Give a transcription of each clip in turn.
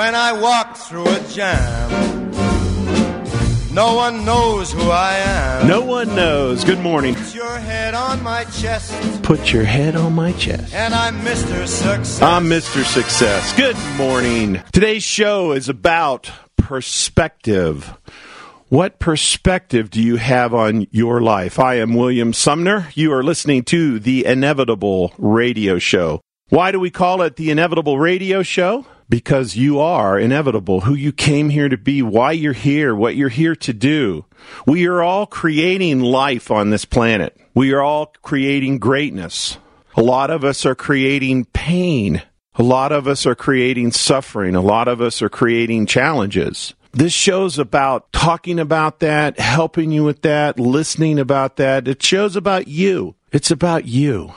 when I walk through a jam. No one knows who I am. No one knows. Good morning. Put your head on my chest, Put your head on my chest. and I'm Mr. Success. I'm Mr. Success. Good morning. Today's show is about perspective. What perspective do you have on your life? I am William Sumner. You are listening to the Inevitable Radio Show. Why do we call it the Inevitable Radio Show? Because you are inevitable, who you came here to be, why you're here, what you're here to do. We are all creating life on this planet. We are all creating greatness. A lot of us are creating pain. A lot of us are creating suffering. A lot of us are creating challenges. This show's about talking about that, helping you with that, listening about that. It shows about you. It's about you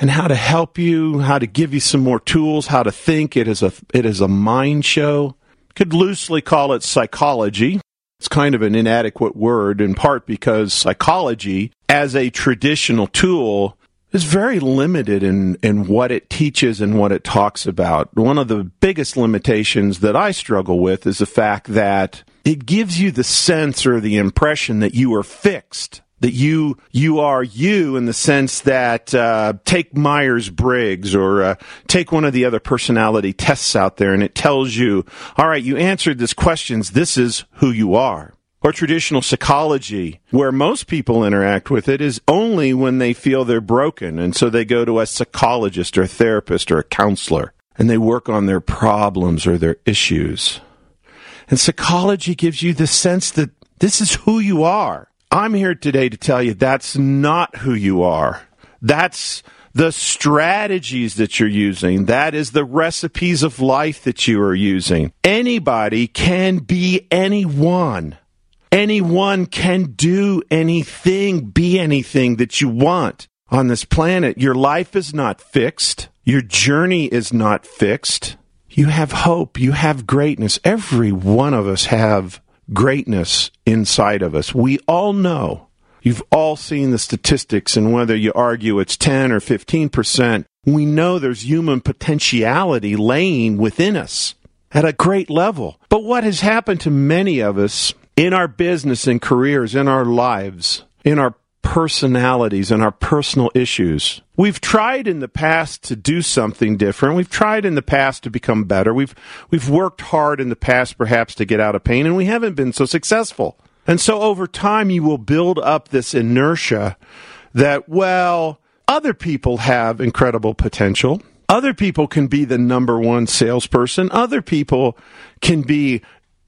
and how to help you, how to give you some more tools, how to think. It is a it is a mind show. Could loosely call it psychology. It's kind of an inadequate word in part because psychology as a traditional tool is very limited in, in what it teaches and what it talks about. One of the biggest limitations that I struggle with is the fact that it gives you the sense or the impression that you are fixed that you you are you in the sense that uh, take Myers Briggs or uh, take one of the other personality tests out there, and it tells you, all right, you answered these questions. This is who you are. Or traditional psychology, where most people interact with it, is only when they feel they're broken, and so they go to a psychologist or a therapist or a counselor, and they work on their problems or their issues. And psychology gives you the sense that this is who you are. I'm here today to tell you that's not who you are. That's the strategies that you're using. That is the recipes of life that you are using. Anybody can be anyone. Anyone can do anything, be anything that you want on this planet. Your life is not fixed. Your journey is not fixed. You have hope. You have greatness. Every one of us have greatness inside of us. We all know. You've all seen the statistics, and whether you argue it's 10 or 15%, we know there's human potentiality laying within us at a great level. But what has happened to many of us in our business and careers, in our lives, in our personalities and our personal issues. We've tried in the past to do something different. We've tried in the past to become better. We've we've worked hard in the past perhaps to get out of pain and we haven't been so successful. And so over time you will build up this inertia that well, other people have incredible potential. Other people can be the number one salesperson. Other people can be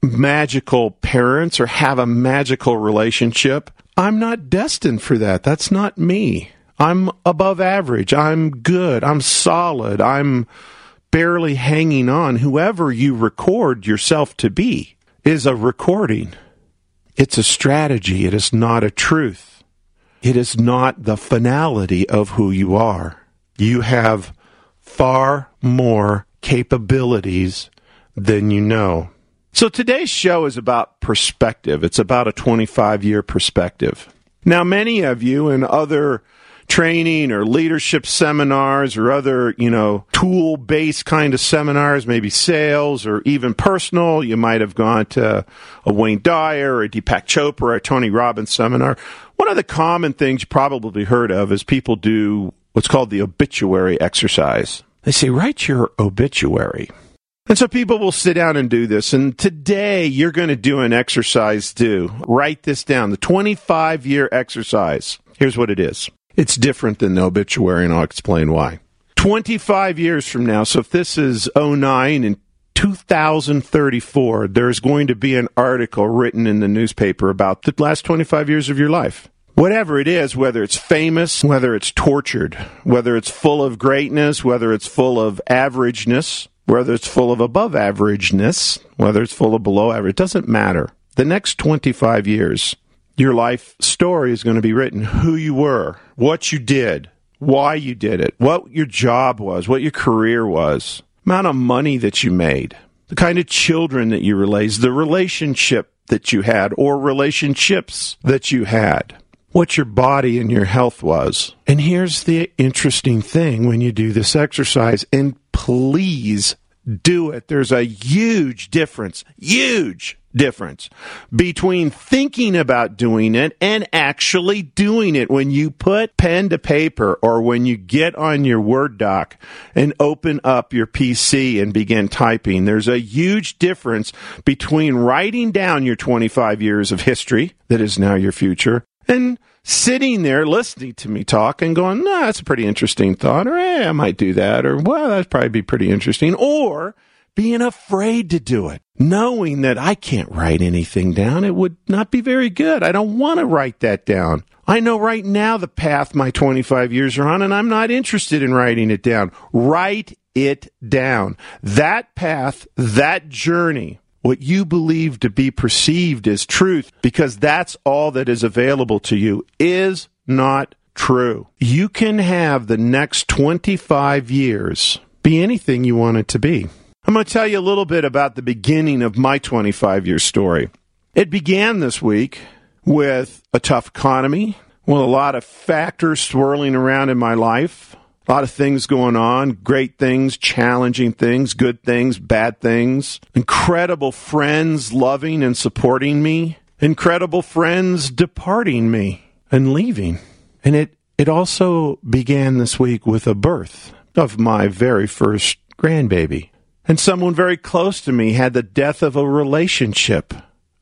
magical parents or have a magical relationship. I'm not destined for that. That's not me. I'm above average. I'm good. I'm solid. I'm barely hanging on. Whoever you record yourself to be is a recording. It's a strategy. It is not a truth. It is not the finality of who you are. You have far more capabilities than you know. So today's show is about perspective. It's about a 25 year perspective. Now, many of you in other training or leadership seminars or other, you know, tool based kind of seminars, maybe sales or even personal, you might have gone to a Wayne Dyer or a Deepak Chopra or a Tony Robbins seminar. One of the common things you probably heard of is people do what's called the obituary exercise. They say, write your obituary. And so people will sit down and do this. And today you're going to do an exercise do. Write this down. The 25 year exercise. Here's what it is. It's different than the obituary and I'll explain why. 25 years from now. So if this is 09 and 2034, there's going to be an article written in the newspaper about the last 25 years of your life. Whatever it is, whether it's famous, whether it's tortured, whether it's full of greatness, whether it's full of averageness, whether it's full of above averageness, whether it's full of below average, it doesn't matter. The next 25 years, your life story is going to be written who you were, what you did, why you did it, what your job was, what your career was, amount of money that you made, the kind of children that you raised, the relationship that you had or relationships that you had, what your body and your health was. And here's the interesting thing when you do this exercise, and please do it. There's a huge difference, huge difference between thinking about doing it and actually doing it. When you put pen to paper or when you get on your Word doc and open up your PC and begin typing, there's a huge difference between writing down your 25 years of history that is now your future and sitting there listening to me talk and going, no, that's a pretty interesting thought, or hey, I might do that, or well, that'd probably be pretty interesting, or being afraid to do it, knowing that I can't write anything down. It would not be very good. I don't want to write that down. I know right now the path my 25 years are on, and I'm not interested in writing it down. Write it down. That path, that journey, what you believe to be perceived as truth, because that's all that is available to you, is not true. You can have the next 25 years be anything you want it to be. I'm going to tell you a little bit about the beginning of my 25 year story. It began this week with a tough economy, with a lot of factors swirling around in my life, a lot of things going on, great things, challenging things, good things, bad things, incredible friends loving and supporting me, incredible friends departing me and leaving. And it, it also began this week with a birth of my very first grandbaby. And someone very close to me had the death of a relationship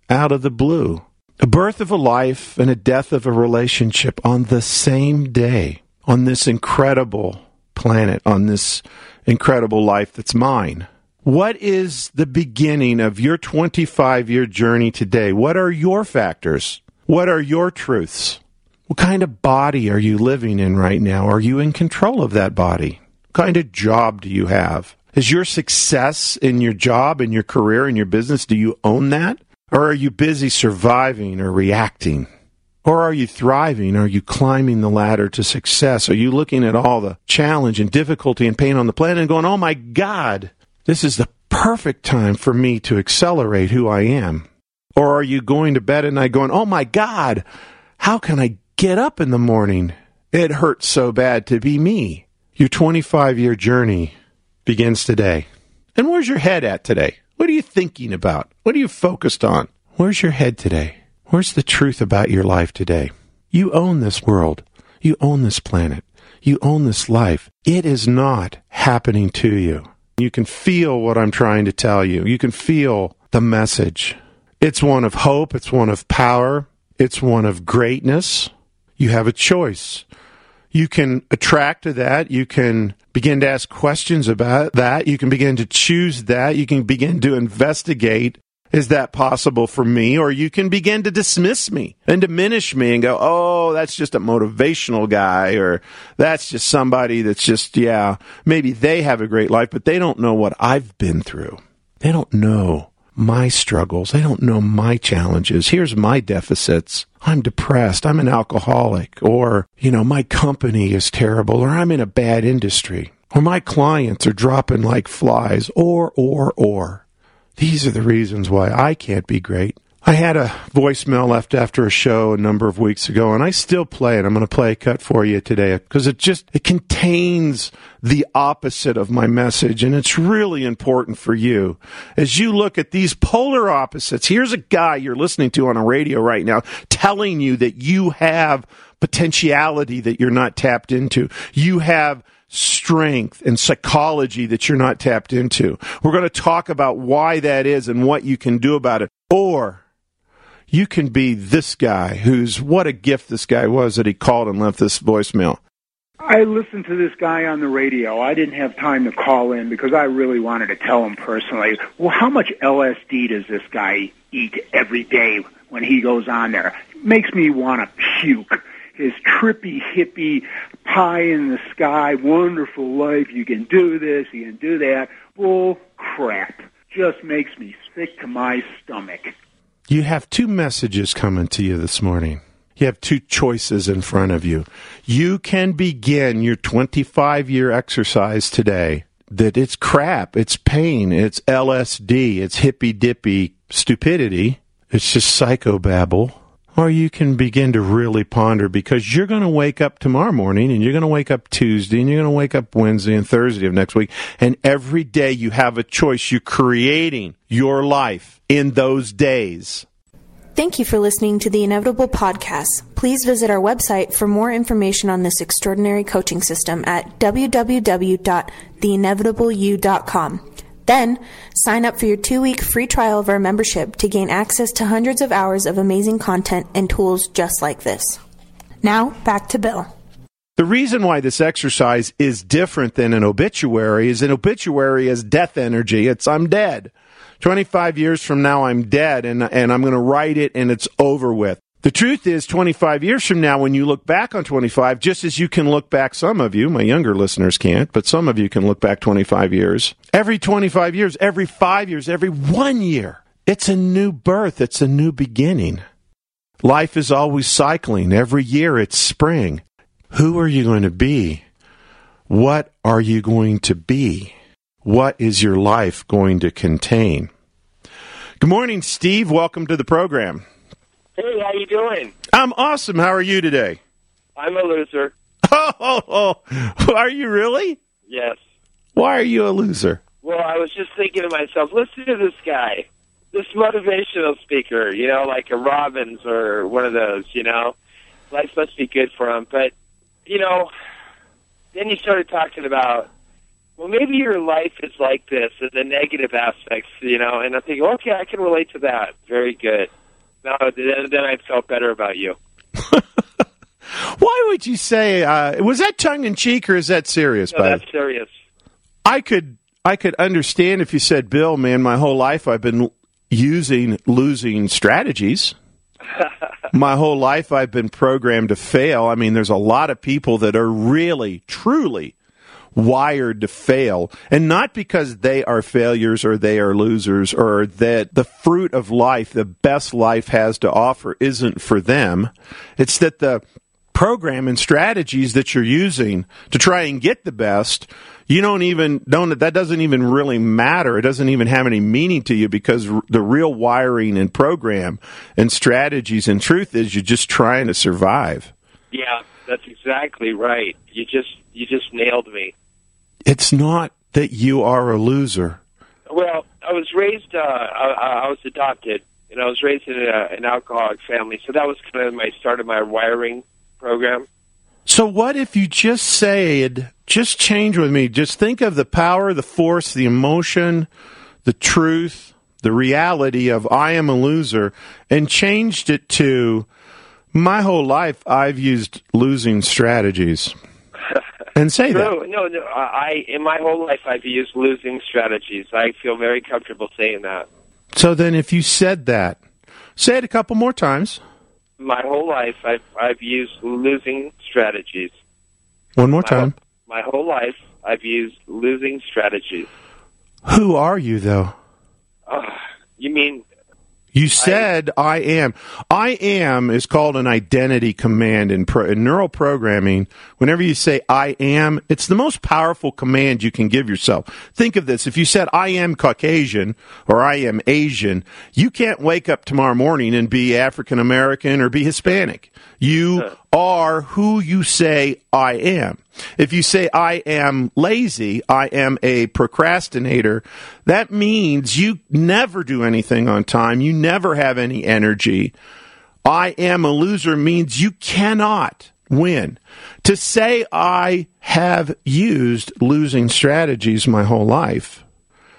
out of the blue. A birth of a life and a death of a relationship on the same day, on this incredible planet, on this incredible life that's mine. What is the beginning of your 25 year journey today? What are your factors? What are your truths? What kind of body are you living in right now? Are you in control of that body? What kind of job do you have? Is your success in your job, in your career, in your business, do you own that? Or are you busy surviving or reacting? Or are you thriving? Are you climbing the ladder to success? Are you looking at all the challenge and difficulty and pain on the planet and going, oh my God, this is the perfect time for me to accelerate who I am? Or are you going to bed at night going, oh my God, how can I get up in the morning? It hurts so bad to be me. Your 25 year journey begins today. And where's your head at today? What are you thinking about? What are you focused on? Where's your head today? Where's the truth about your life today? You own this world. You own this planet. You own this life. It is not happening to you. You can feel what I'm trying to tell you. You can feel the message. It's one of hope. It's one of power. It's one of greatness. You have a choice you can attract to that. You can begin to ask questions about that. You can begin to choose that. You can begin to investigate. Is that possible for me? Or you can begin to dismiss me and diminish me and go, oh, that's just a motivational guy, or that's just somebody that's just, yeah, maybe they have a great life, but they don't know what I've been through. They don't know my struggles. They don't know my challenges. Here's my deficits. I'm depressed. I'm an alcoholic. Or, you know, my company is terrible. Or I'm in a bad industry. Or my clients are dropping like flies. Or, or, or. These are the reasons why I can't be great. I had a voicemail left after a show a number of weeks ago, and I still play it. I'm going to play a cut for you today because it just it contains the opposite of my message, and it's really important for you as you look at these polar opposites. Here's a guy you're listening to on a radio right now telling you that you have potentiality that you're not tapped into. You have strength and psychology that you're not tapped into. We're going to talk about why that is and what you can do about it. Or you can be this guy who's what a gift this guy was that he called and left this voicemail. I listened to this guy on the radio. I didn't have time to call in because I really wanted to tell him personally. Well, how much LSD does this guy eat every day when he goes on there? It makes me want to puke. His trippy hippie pie in the sky, wonderful life. You can do this, you can do that. Bull crap. Just makes me sick to my stomach. You have two messages coming to you this morning. You have two choices in front of you. You can begin your 25 year exercise today that it's crap, it's pain, it's LSD, it's hippy dippy stupidity, it's just psychobabble. Or you can begin to really ponder because you're going to wake up tomorrow morning and you're going to wake up Tuesday and you're going to wake up Wednesday and Thursday of next week. And every day you have a choice. You're creating your life in those days. Thank you for listening to the Inevitable Podcast. Please visit our website for more information on this extraordinary coaching system at www.theinevitableyou.com. Then, sign up for your two week free trial of our membership to gain access to hundreds of hours of amazing content and tools just like this. Now, back to Bill. The reason why this exercise is different than an obituary is an obituary is death energy. It's I'm dead. 25 years from now, I'm dead and, and I'm going to write it and it's over with. The truth is, 25 years from now, when you look back on 25, just as you can look back, some of you, my younger listeners can't, but some of you can look back 25 years. Every 25 years, every five years, every one year, it's a new birth, it's a new beginning. Life is always cycling. Every year, it's spring. Who are you going to be? What are you going to be? What is your life going to contain? Good morning, Steve. Welcome to the program. Hey, how you doing? I'm awesome. How are you today? I'm a loser. Oh, oh, oh. are you really? Yes. Why are you a loser? Well, I was just thinking to myself, listen to this guy, this motivational speaker, you know, like a Robbins or one of those, you know. Life must be good for him. But, you know, then you started talking about, well, maybe your life is like this, and the negative aspects, you know, and I think, okay, I can relate to that. Very good. No, then, then I felt better about you. Why would you say? Uh, was that tongue in cheek or is that serious? No, that's serious. I could I could understand if you said, "Bill, man, my whole life I've been using losing strategies." my whole life I've been programmed to fail. I mean, there's a lot of people that are really, truly wired to fail. And not because they are failures or they are losers or that the fruit of life, the best life has to offer isn't for them. It's that the program and strategies that you're using to try and get the best you don't even don't that doesn't even really matter. It doesn't even have any meaning to you because the real wiring and program and strategies and truth is you're just trying to survive. Yeah that's exactly right. You just you just nailed me it's not that you are a loser well i was raised uh i, I was adopted and i was raised in a, an alcoholic family so that was kind of my start of my wiring program. So, what if you just said, just change with me, just think of the power, the force, the emotion, the truth, the reality of I am a loser, and changed it to my whole life I've used losing strategies. And say no, that. No, no, I in my whole life I've used losing strategies. I feel very comfortable saying that. So then, if you said that, say it a couple more times my whole life I've I've used losing strategies. One more my time. Whole, my whole life I've used losing strategies. Who are you though? Uh, you mean you said I, I, am. I am is called an identity command in, pro, in, neural programming. Whenever you say I am, it's the most powerful command you can give yourself. Think of this. If you said I am Caucasian or I am Asian, you can't wake up tomorrow morning and be African American or be Hispanic. You are who you say I am. If you say I am lazy, I am a procrastinator, that means you never do anything on time. You never have any energy. I am a loser means you cannot win. To say I have used losing strategies my whole life.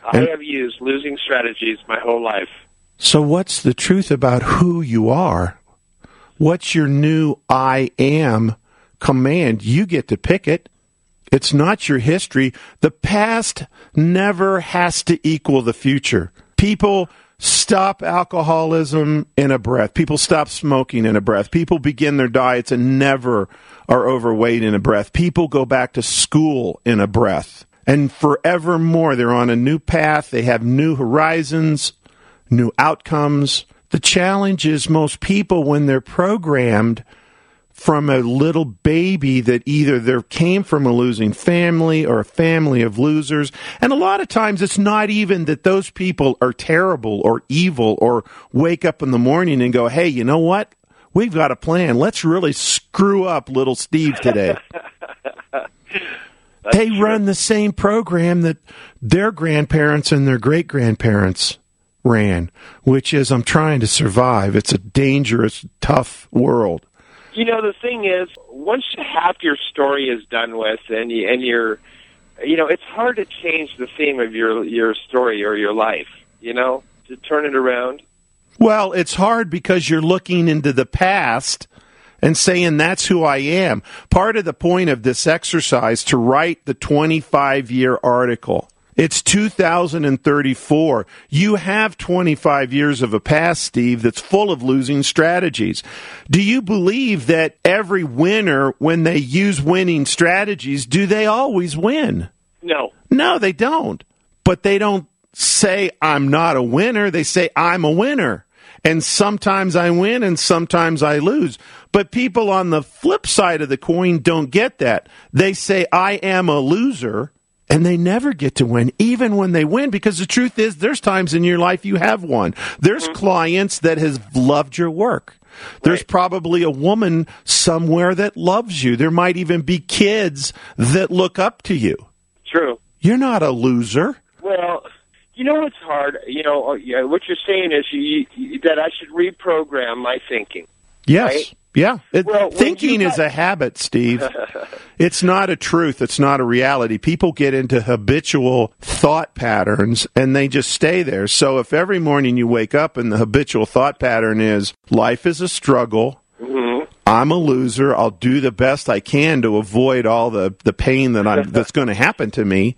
I and, have used losing strategies my whole life. So what's the truth about who you are? What's your new I am command? You get to pick it. It's not your history. The past never has to equal the future. People stop alcoholism in a breath. People stop smoking in a breath. People begin their diets and never are overweight in a breath. People go back to school in a breath. And forevermore, they're on a new path. They have new horizons, new outcomes. The challenge is most people, when they're programmed from a little baby that either there came from a losing family or a family of losers. And a lot of times it's not even that those people are terrible or evil or wake up in the morning and go, hey, you know what? we've got a plan. Let's really screw up little Steve today. they true. run the same program that their grandparents and their great grandparents ran, which is I'm trying to survive. It's a dangerous, tough world. You know, the thing is, once half your story is done with, and you, and you're, you know, it's hard to change the theme of your your story or your life. You know, to turn it around. Well, it's hard because you're looking into the past and saying that's who I am. Part of the point of this exercise to write the 25 year article. It's 2034. You have 25 years of a past, Steve, that's full of losing strategies. Do you believe that every winner, when they use winning strategies, do they always win? No, No, they don't. But they don't say, I'm not a winner. They say, I'm a winner. And sometimes I win and sometimes I lose. But people on the flip side of the coin don't get that. They say, I am a loser. And they never get to win, even when they win, because the truth is, there's times in your life you have won. There's clients that has loved your work. There's Right. probably a woman somewhere that loves you. There might even be kids that look up to you. true. You're not a loser. Well, you know what's hard. You know, uh, what you're saying is you, you, that I should reprogram my thinking. Yes. Right? Yeah. It- Well, thinking you is a habit, Steve. it's not a truth. It's not a reality. People get into habitual thought patterns and they just stay there. So if every morning you wake up and the habitual thought pattern is life is a struggle, mm-hmm. I'm a loser. I'll do the best I can to avoid all the, the pain that I'm, that's going to happen to me.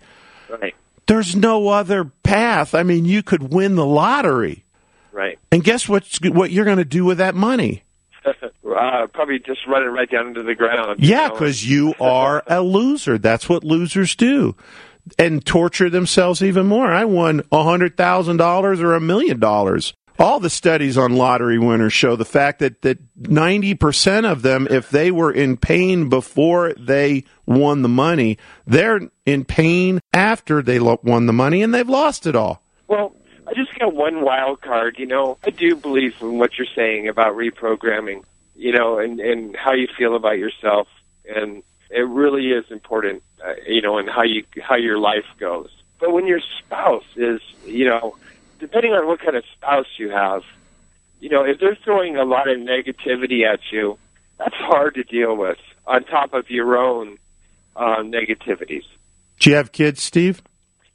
Right. There's no other path. I mean, you could win the lottery. Right. And guess what, what you're going to do with that money? Uh, probably just run it right down into the ground. Yeah, because you are a loser. That's what losers do. And torture themselves even more. I won a $100,000 or a million dollars. All the studies on lottery winners show the fact that, that 90% of them, if they were in pain before they won the money, they're in pain after they won the money and they've lost it all. Well, I just got one wild card. You know, I do believe in what you're saying about reprogramming. You know, and and how you feel about yourself, and it really is important. Uh, you know, and how you how your life goes. But when your spouse is, you know, depending on what kind of spouse you have, you know, if they're throwing a lot of negativity at you, that's hard to deal with. On top of your own uh, negativities. Do you have kids, Steve?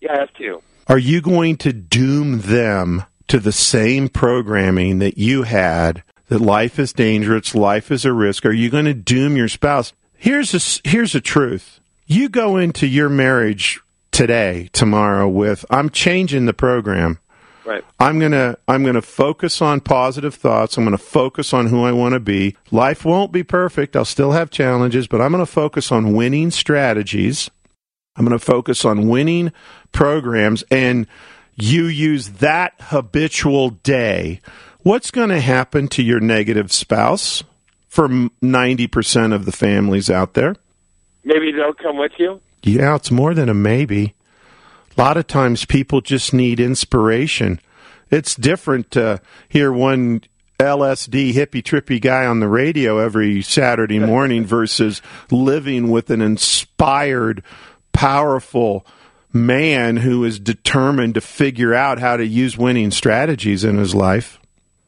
Yeah, I have two. Are you going to doom them to the same programming that you had that life is dangerous, life is a risk? Are you going to doom your spouse? Here's a, here's a truth. You go into your marriage today, tomorrow with I'm changing the program. Right. I'm going to I'm going to focus on positive thoughts. I'm going to focus on who I want to be. Life won't be perfect. I'll still have challenges, but I'm going to focus on winning strategies. I'm going to focus on winning programs and you use that habitual day. What's going to happen to your negative spouse for 90% of the families out there? Maybe they'll come with you. Yeah, it's more than a maybe. A lot of times people just need inspiration. It's different to hear one LSD hippy trippy guy on the radio every Saturday morning versus living with an inspired, powerful man who is determined to figure out how to use winning strategies in his life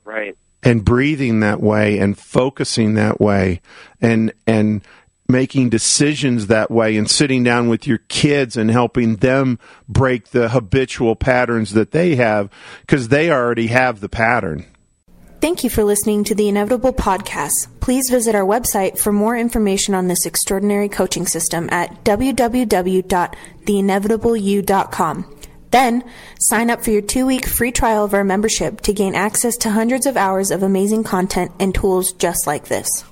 Right. and breathing that way and focusing that way and and making decisions that way and sitting down with your kids and helping them break the habitual patterns that they have because they already have the pattern. Thank you for listening to the Inevitable Podcast. Please visit our website for more information on this extraordinary coaching system at www.theinevitableyou.com. Then sign up for your two week free trial of our membership to gain access to hundreds of hours of amazing content and tools just like this.